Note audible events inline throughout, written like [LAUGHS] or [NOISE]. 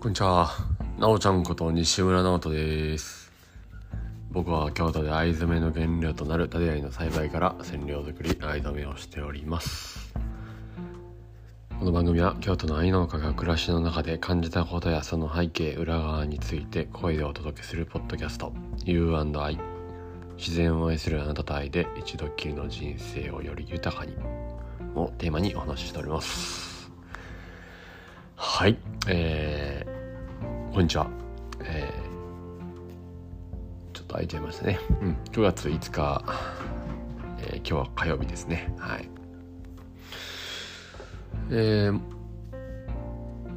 こんにちは。なおちゃんこと西村直人です。僕は京都で藍染めの原料となるタデアイの栽培から染料作り、藍染めをしております。この番組は京都の藍農家が暮らしの中で感じたことやその背景、裏側について声でお届けするポッドキャスト U&I 自然を愛するあなたと愛で一度きりの人生をより豊かにをテーマにお話ししております。はい、え、こんにちは。えー、ちょっと空いちゃいましたね。うん、9月5日、えー今日は火曜日ですね。はい。えー、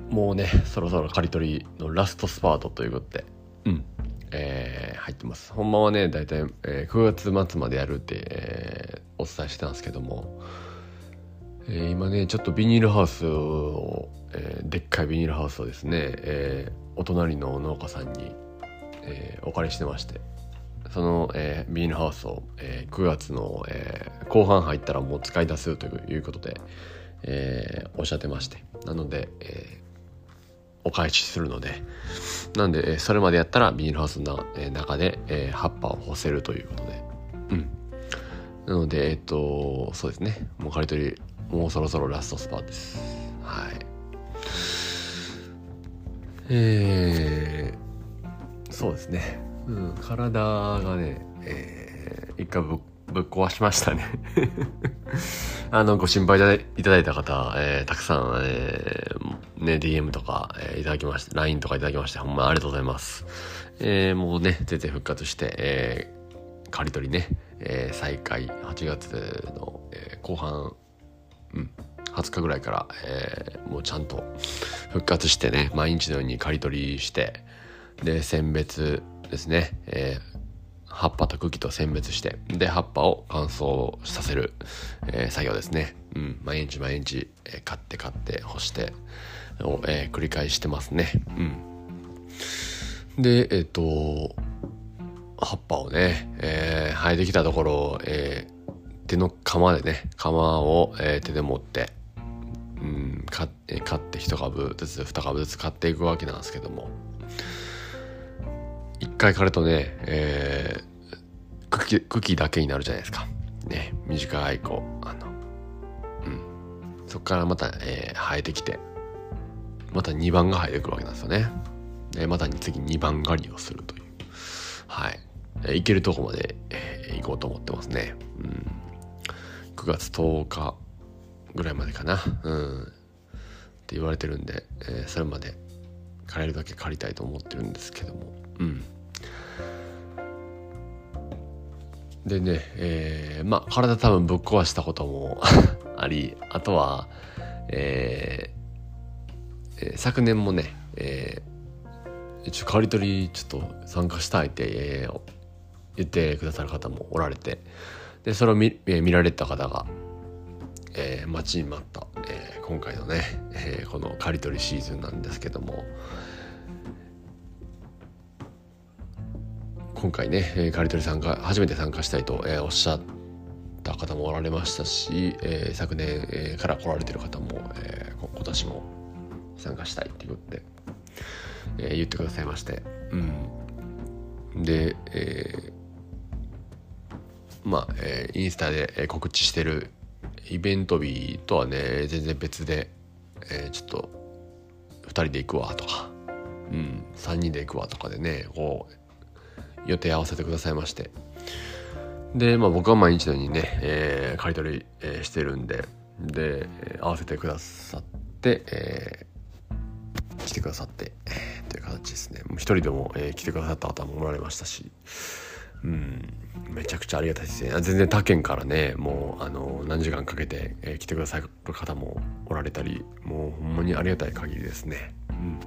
もうね、そろそろ刈り取りのラストスパートということで、うん、えー入ってます。ほんまはね、だいたい、えー9月末までやるって、えーお伝えしてたんですけども、えー今ねちょっとビニールハウスを、えーでっかいビニールハウスをですね、えーお隣の農家さんに、えーお借りしてましてその、えービールハウスを、えー9月の、えー後半入ったらもう使い出すということで、えーおっしゃってましてなので、えーお返しするのでなんで、えーそれまでやったらビニールハウスの、えー中で、えー葉っぱを干せるということでうんなので、えっと、そうですね。もう刈り取り、もうそろそろラストスパーです。えー、そうですね。うん、体がね、えー、一回ぶぶっ壊しましたね。[LAUGHS] あの、ご心配いただいいただいた方、えーたくさん、えーね、DM とか、えーいただきまして、LINE とかいただきまして、ほんまありがとうございます。えーもうね、全然復活して、えー刈り取りね、えー再開8月の、えー後半、うん、20日ぐらいから、えーもうちゃんと復活してね毎日のように刈り取りしてで選別ですね、えー葉っぱと茎と選別してで葉っぱを乾燥させる、えー作業ですね、うん、毎日毎日、えー買って買って干してを、えー繰り返してますね、うん、でえっ、と葉っぱをね、えー生えてきたところを、えー手の釜でね釜を、えー手で持って、ん、かえ買って一株ずつ二株ずつ買っていくわけなんですけども一回刈るとね、えー茎茎だけになるじゃないですかね短いこうあのうんそこからまた、えー生えてきてまた2番が生えてくるわけなんですよねでまた次2番狩りをするというはい。えー行けるとこまで、えー行こうと思ってますね。うん。9月10日ぐらいまでかな。うん。って言われてるんで、えーそれまで借りるだけ借りたいと思ってるんですけども。うん。でね、えーまあ体多分ぶっ壊したことも [LAUGHS] あり、あとは、えーえー昨年もね、えー一応刈り取りちょっと参加したいって、えー言ってくださる方もおられてでそれを見,、えー見られた方が、えー待ちに待った、今回のね、えーこの刈り取りシーズンなんですけども今回ね、えー刈り取り参加初めて参加したいと、えーおっしゃった方もおられましたし、えー昨年、えーから来られてる方も、えー今年も参加したいっていうことで、えー言ってくださいまして、うん、で、えーまあ、えーインスタで告知してるイベント日とはね全然別で、えーちょっと2人で行くわとか、うん、3人で行くわとかでねこう予定合わせてくださいまして。で、まあ、僕は毎日のようにね、えー、刈り取り、えーしてるんでで、えー合わせてくださって、えー来てくださって、えーという形ですね。もう一人でも、えー来てくださった方もおられましたしうん。めちゃくちゃありがたいですね。全然他県からねもうあの何時間かけて、えー来てくださる方もおられたりもうほんまにありがたい限りですね。うん。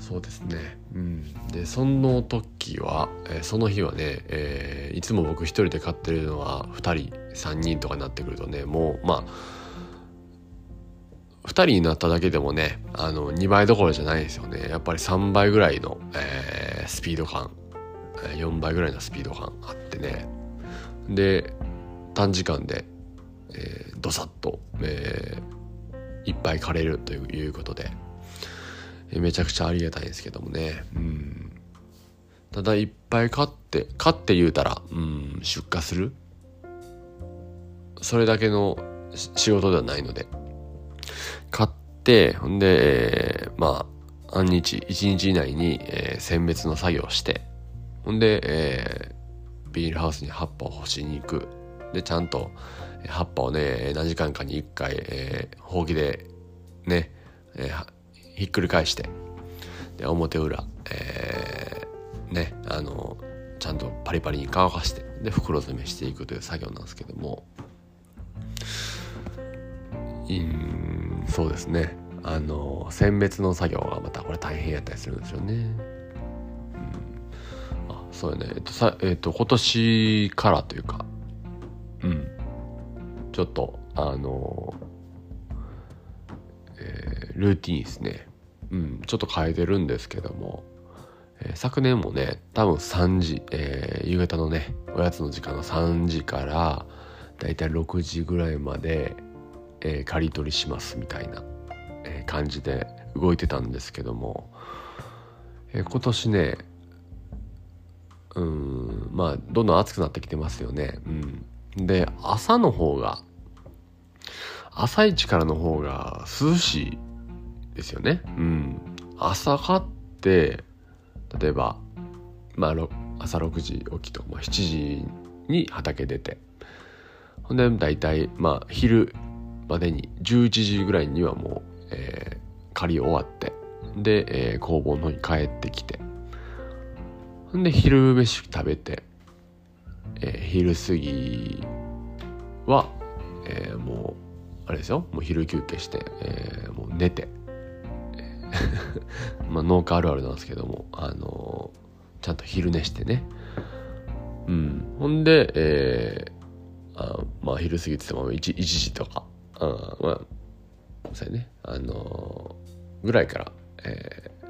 そうですね。うん。でその時は、えーその日はね、えーいつも僕一人で買ってるのは2人3人とかになってくるとねもうまあ2人になっただけでもねあの2倍どころじゃないですよね。やっぱり3倍ぐらいの、えースピード感4倍ぐらいのスピード感あってね。で短時間で、えー、どさっと、えーいっぱい枯れるということでめちゃくちゃありがたいですけどもね。うん。ただいっぱい買って買って言うたらうん出荷する。それだけの仕事ではないので。買ってほんで、えー、まあ半日1日以内に、えー、選別の作業をしてほんで、えー、ビールハウスに葉っぱを干しに行く。でちゃんと葉っぱをね何時間かに1回、えー、ほうきでね、えー、ひっくり返してで表裏、えー、ねあのちゃんとパリパリに乾かしてで袋詰めしていくという作業なんですけども。うんそうですね。あの選別の作業がまたこれ大変やったりするんですよね。うん、あそうやね。えっとさ、えっと、今年からというかうん。ちょっとあのえー、ルーティンですね。うん。ちょっと変えてるんですけども、えー、昨年もね多分3時、えー、夕方のねおやつの時間の3時からだいたい6時ぐらいまで、えー、刈り取りしますみたいな、え、感じで動いてたんですけども、えー、今年ねうんまあどんどん暑くなってきてますよね。うん、で朝の方が朝一からの方が涼しいですよね。うん。朝買って例えば、まあ、朝6時起きと、まあ、7時に畑出てほんで大体まあ昼までに11時ぐらいにはもう、えー、刈り終わってで、えー、工房の方に帰ってきてほんで昼飯食べて、えー、昼過ぎは、えー、もうあれですよもう昼休憩して、えー、もう寝て [LAUGHS] まあ農家あるあるなんですけどもあのー、ちゃんと昼寝してね。うん。ほんで、えー、あまあ昼過ぎてても 1, 1時とかあまあそうやね。あのー、ぐらいから、えー、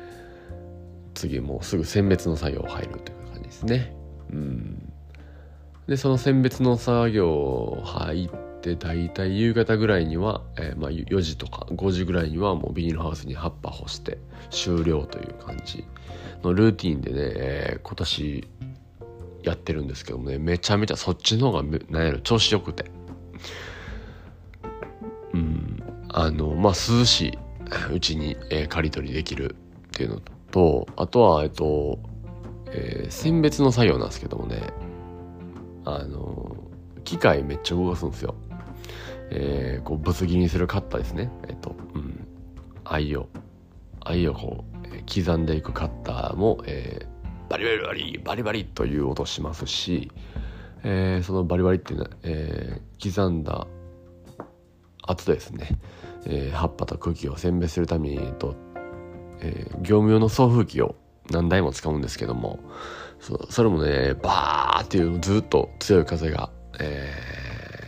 次もうすぐ選別の作業入るという感じですね。うん。でその選別の作業入って大体夕方ぐらいには、えー、まあ、4時とか5時ぐらいにはもうビニールハウスに葉っぱ干して終了という感じのルーティンでね、えー、今年やってるんですけどもねめちゃめちゃそっちの方が何やろ調子よくて。あのまあ涼しいうちに、えー、刈り取りできるっていうのとあとはえっと、えー、選別の作業なんですけどもねあの機械めっちゃ動かすんですよ。えー、こうぶつ切りにするカッターですね。えっとうん。愛を愛をこう、えー、刻んでいくカッターも、えー、バリバリバリバリバリという音しますし、えー、そのバリバリっていうのは、えー、刻んだ後ですね、えー、葉っぱと茎を選別するためにと、えー、業務用の送風機を何台も使うんですけどもそそれもねバーっていうずっと強い風が、え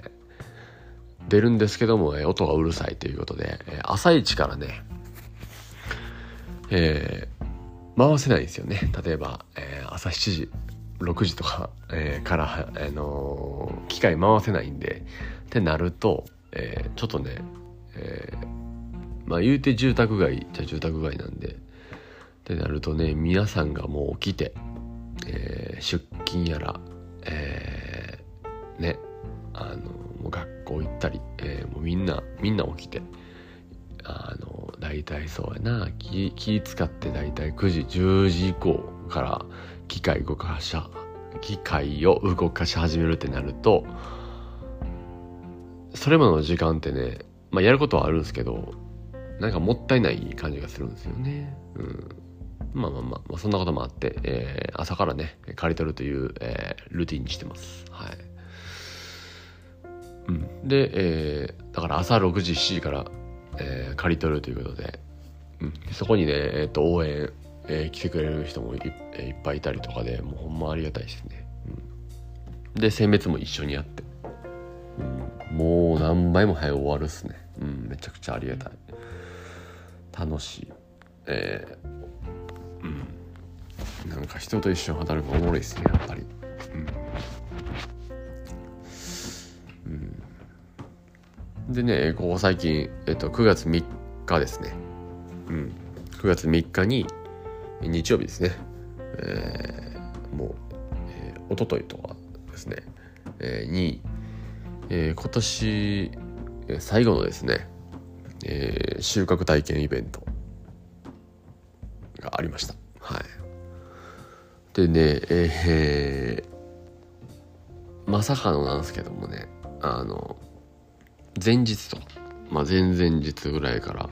ー、出るんですけども、え音がうるさいということで、え朝一からね、えー、回せないんですよね。例えば、えー、朝7時6時とか、えー、から、あのー、機械回せないんでってなると、えー、ちょっとね、えー、まあ言うて住宅街じゃ住宅街なんでってなるとね皆さんがもう起きて、えー、出勤やら、えー、ねあのもう学校行ったり、えー、もうみんなみんな起きてあの大体そうやな気気使って大体9時10時以降から機械動かし機械を動かし始めるってなるとそれまでの時間ってね、まあ、やることはあるんですけどなんかもったいない感じがするんですよね。うん、まあまあまあ、まあ、そんなこともあって、えー、朝からね借り取るという、えー、ルーティンにしてます。はい。うん、で、えー、だから朝6時7時から、えー、借り取るということで、うん、そこにね、えー、と応援、えー、来てくれる人もい,、えー、いっぱいいたりとかでもうほんまありがたいですね。うん、で選別も一緒にやって、うん、もう何倍も早終わるっすね。うん、めちゃくちゃありがたい。楽しい。えーうん。なんか人と一緒に働くのおもろいですねやっぱり。うん、うん、でねここ最近、えっと、9月3日ですね。うん。9月3日に日曜日ですね。えー、もう、えー、一昨日とかですね、えー、に、えー、今年最後のですね、えー、収穫体験イベントがありました。はい。でねえー、まさかのなんですけどもねあの前日と、まあ、前々日ぐらいから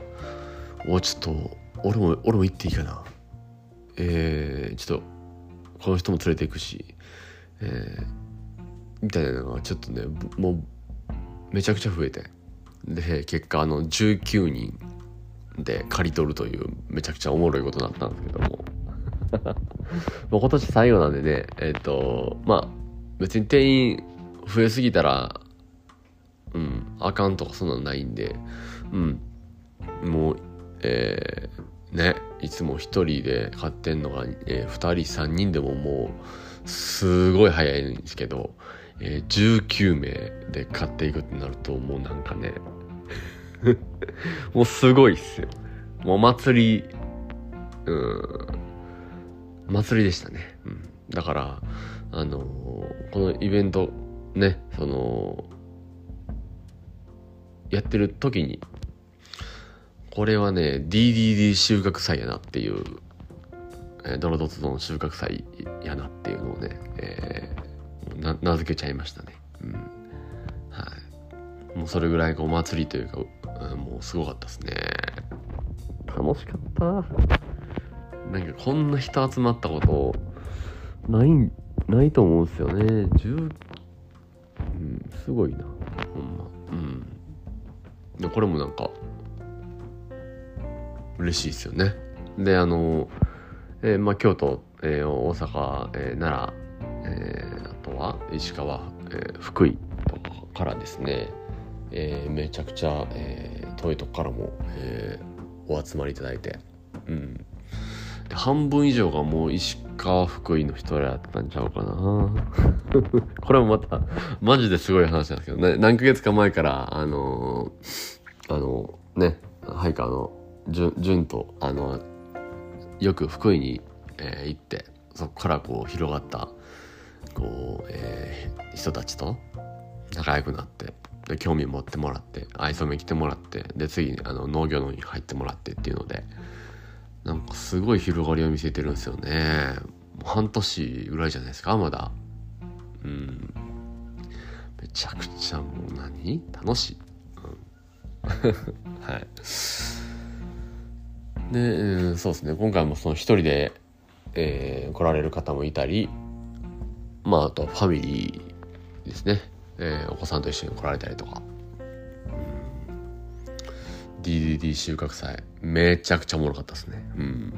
おちょっと俺も俺も行っていいかな。えー、ちょっとこの人も連れていくし、えー、みたいなのがちょっとねもうめちゃくちゃ増えて。で結果あの19人で借り取るというめちゃくちゃおもろいことになったんですけども。[LAUGHS] もう今年最後なんでねえっ、ー、とまあ別に定員増えすぎたらうんあかんとかそんなんないんでうん。もうえー、ねいつも1人で買ってんのが、えー、2人3人でももうすごい早いんですけど、えー、19名で買っていくってなるともうなんかね [LAUGHS] もうすごいっすよ。もう祭りうん祭りでしたね、うん、だからあのー、このイベントねそのやってる時にこれはね DDD 収穫祭やなっていう、えー、ドロドツの収穫祭やなっていうのをね、えー、名付けちゃいましたね。うん。はい。もうそれぐらいお祭りというか、うん、もうすごかったですね。楽しかった。なんかこんな人集まったことないないと思うんですよね。10うんすごいな。ほんま。うん。でこれもなんか嬉しいですよね。であの、えー、まあ、京都、えー、大阪、えー、奈良、えあ石川、え福井とかからですね、えめちゃくちゃ、え遠いとこからも、えお集まりいただいて、うん、で半分以上がもう石川福井の人らやったんちゃうかな。[LAUGHS] これもまたマジですごい話なんですけど、ね、何ヶ月か前からあのあのねハイカーの潤とあのよく福井に、えー、行ってそこからこう広がったこう、えー、人たちと仲良くなってで興味持ってもらって愛想め来てもらってで次あの農業のに入ってもらってっていうのでなんかすごい広がりを見せてるんですよね。半年ぐらいじゃないですかまだ。うん。めちゃくちゃもう何？楽しい、うん、[LAUGHS] はい。で、うん、そうですね。今回もその一人で、えー、来られる方もいたりまああとファミリーですね、えー、お子さんと一緒に来られたりとか、うん、DDD 収穫祭。めちゃくちゃおもろかったですね。うん。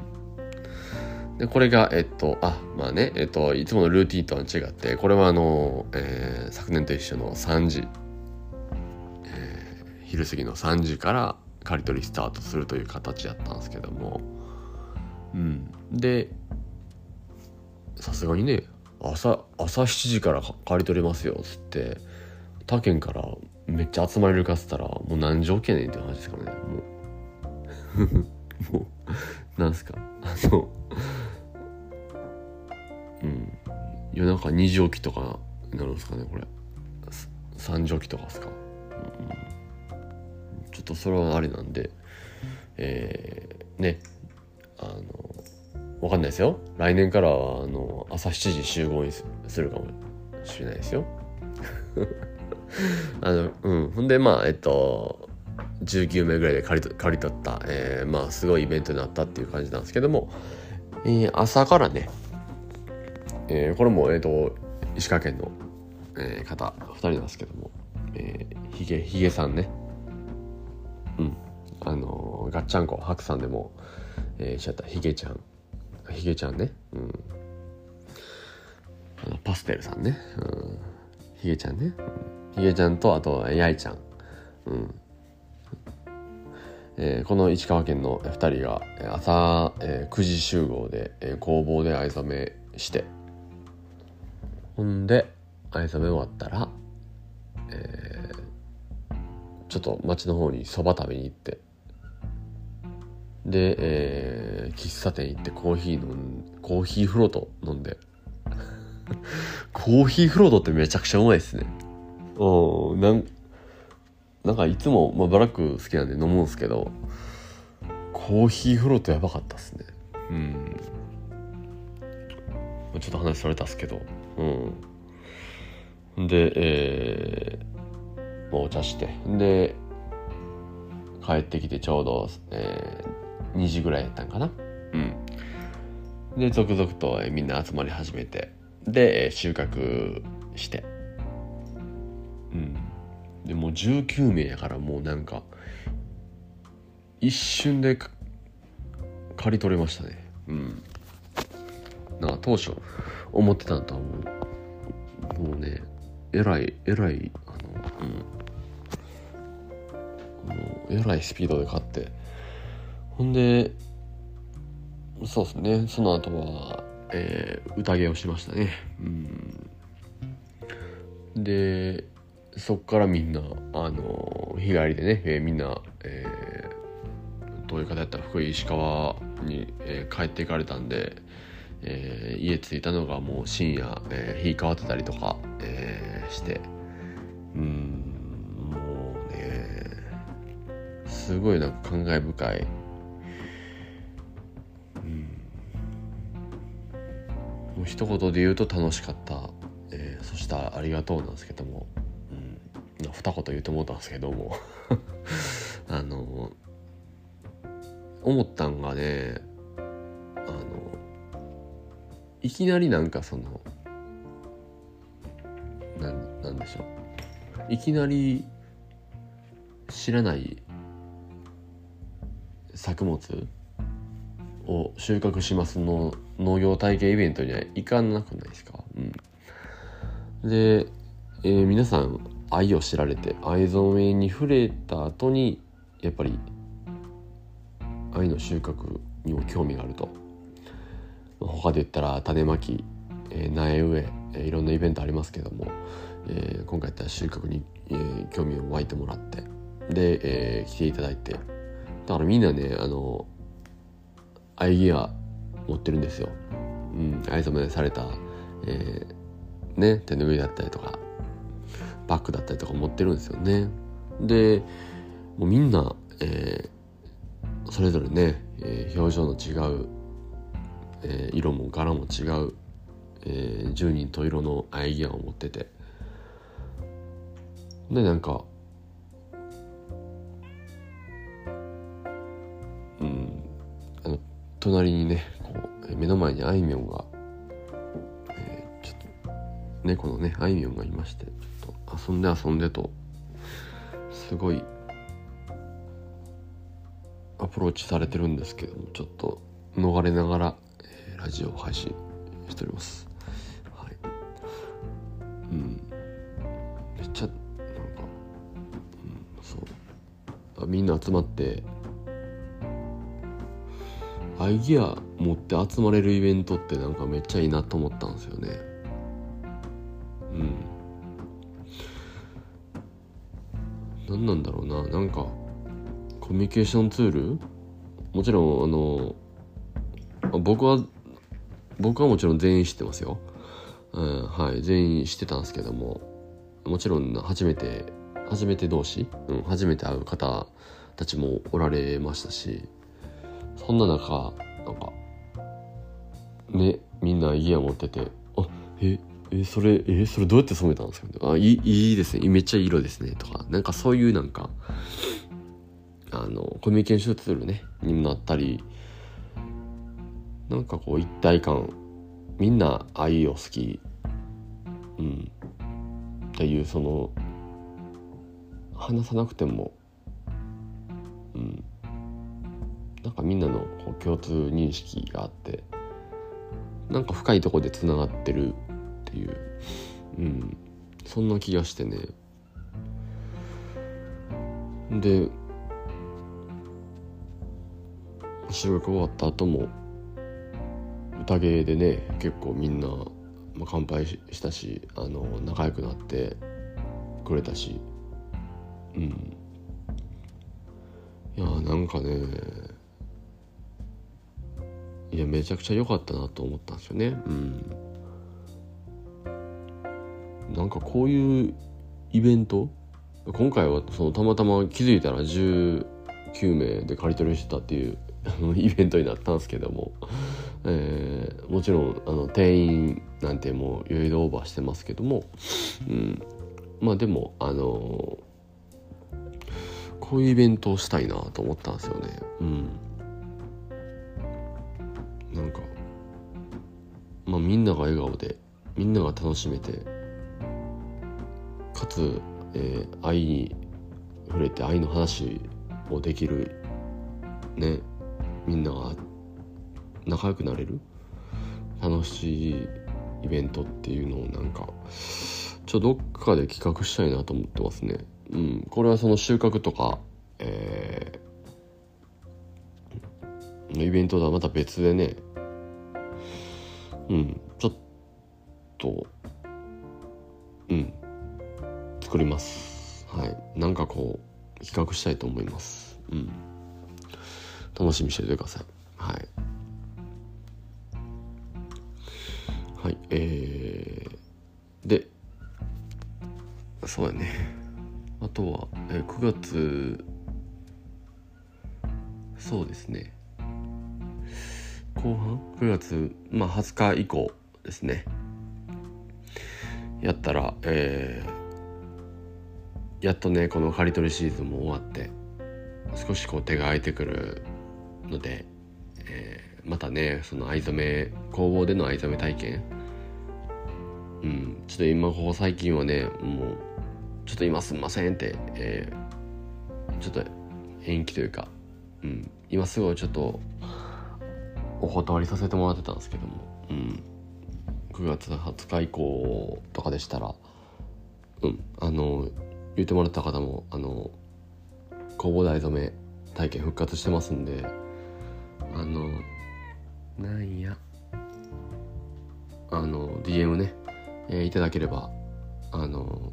でこれがえっとあまあねえっといつものルーティンとは違ってこれはあの、えー、昨年と一緒の3時、えー、昼過ぎの3時から刈り取りスタートするという形やったんですけども。うん。でさすがにね朝朝7時から刈り取れますよっつって他県からめっちゃ集まれるかっつったらもう何条件ねんって話ですからね。もう [LAUGHS] もうなんすか。あのうん。夜中2時起きとかなるんですかねこれ。3時起きとかですか、うんちょっとそれはあれなんで、えー、ね、あの、わかんないですよ。来年からは、あの、朝7時集合にするかもしれないですよ。[LAUGHS] あの、うん。ほんで、まあ、えっと、19名ぐらいで借り借り取った、えー、まあ、すごいイベントになったっていう感じなんですけども、えー、朝からね、えー、これも、えっ、と、石川県の、えー、方、2人なんですけども、えー、ひげ、ひげさんね、うんあのガッチャンコ白さんでも、えー、しちゃったヒゲちゃんヒゲちゃんね。うん。あのパステルさんね、うん、ヒゲちゃんね、ヒゲちゃんとあとヤイちゃん。うん。えー、この石川県の2人が朝、えー、9時集合で、えー、工房で藍染めして。ほんで藍染め終わったら、えー、ちょっと町の方にそば食べに行って。で、えー、喫茶店行ってコーヒー飲んコーヒーフロート飲んで。コーヒーフロ [LAUGHS] ートってめちゃくちゃうまいですね。うんなんなんかいつも、まあ、ブラック好きなんで飲むんですけどコーヒーフロートやばかったっすね。うん。ちょっと話されたっすけど。うん。でえー、まあ、お茶して。で帰ってきてちょうど、えー、2時ぐらいやったんかな？うん。で続々とみんな集まり始めて。で収穫して。うん。でもう19名やからもうなんか一瞬で刈り取れましたね。うん。なんか当初思ってたんとはもう。もうねえらいえらいあのうん。もうえらいスピードで勝ってほんでそうですね。その後はえー、宴をしましたね。うん。でそっからみんなあの日帰りでね、えー、みんな、えー、どういう方やったら福井石川に、えー、帰っていかれたんで、えー、家着いたのがもう深夜、えー、日変わってたりとか、えー、して。うんもうねすごいなんか感慨深い、もう一言で言うと楽しかった、えー、そしてありがとうなんですけども。うん。二言言うと思ったんですけども。[LAUGHS] あの思ったんがねあのいきなりなんかそのなんなんでしょう。いきなり知らない作物を収穫しますの農業体験イベントには行かなくないですか、うん、で、えー、皆さん愛を知られて愛染めに触れた後にやっぱり愛の収穫にも興味があると。他で言ったら種まき、えー、苗植ええー、いろんなイベントありますけども、えー、今回やったら収穫に、えー、興味を湧いてもらってで、えー、来ていただいて。だからみんなねあのアイギア持ってるんですよ、うん、藍染めされた、えー、ね手ぬぐいだったりとかバッグだったりとか持ってるんですよね。でもうみんな、えー、それぞれね、えー、表情の違う、えー、色も柄も違う、えー、10人十色のアイデアを持っててでなんかうんあの隣にね目の前にあいみょんが、えー、ちょっとねこのねあいみょんがいましてちょっと遊んで遊んでとすごいアプローチされてるんですけどもちょっと逃れながら、えー、ラジオを配信しております。はい。うん。めっちゃなんか、うん、そう。みんな集まってアイデア持って集まれるイベントってなんかめっちゃいいなと思ったんですよね。うん。何なんだろうな。なんかコミュニケーションツール？もちろんあの僕は僕はもちろん全員知ってますよ、うん、はい。全員知ってたんですけどももちろん初めて初めて同士、うん、初めて会う方たちもおられましたしそんな中なんかねみんな家を持っててあええそれえそれどうやって染めたんですか？あいいいいですね。めっちゃいい色ですね。とかなんかそういうなんかあのコミュニケーションツールねにもなったりなんかこう一体感。みんな愛を好き。うん。っていうその話さなくても。うん。なんかみんなのこう共通認識があって。なんか深いとこでつながってるっていう、うん、そんな気がしてね。で収穫終わった後も宴でね結構みんな、まあ、乾杯したしあの仲良くなってくれたし。うん。いやなんかねいやめちゃくちゃ良かったなと思ったんですよね。うん。なんかこういうイベント？今回はそのたまたま気づいたら19名で刈り取りしてたっていうイベントになったんですけども、えー、もちろんあの定員なんてもう余裕でオーバーしてますけども、うん、まあでもあのこういうイベントをしたいなと思ったんですよね。うん、なんか、まあ、みんなが笑顔でみんなが楽しめてかつ、えー、愛に触れて愛の話をできるねみんなが仲良くなれる楽しいイベントっていうのをなんかちょっとどっかで企画したいなと思ってますね。うん、これはその収穫とか、えー、イベントとはまた別でね、うん、ちょっと、うん、作ります。はい。なんかこう、企画したいと思います。うん。楽しみにしててください。はい。はい、えー、で、そうやね。あとは、えー、9月、そうですね。後半 ?9 月、まあ20日以降ですね。やったら、えー、やっとね、この刈り取りシーズンも終わって、少しこう手が空いてくるので、えー、またねその藍染め工房での藍染め体験うんちょっと今ここ最近はねもうちょっと今すんませんって、えー、ちょっと延期というか、うん、今すぐちょっとお断りさせてもらってたんですけども、うん、9月20日以降とかでしたらうん。あの言ってもらった方もあの工房で藍染め体験復活してますんであのなんや。あの DM ね、えー、いただければあの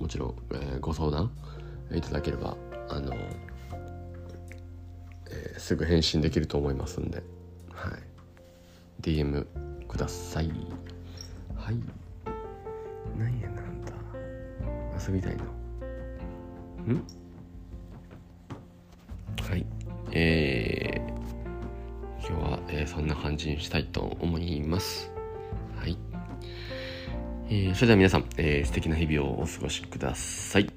もちろん、えー、ご相談いただければあの、えー、すぐ返信できると思いますんで、はい、DM ください。はい。なんやなんだ。遊びたいの。ん？はい。えー今日は、えー、そんな感じにしたいと思います。はい。えー、それでは皆さん、えー、素敵な日々をお過ごしください。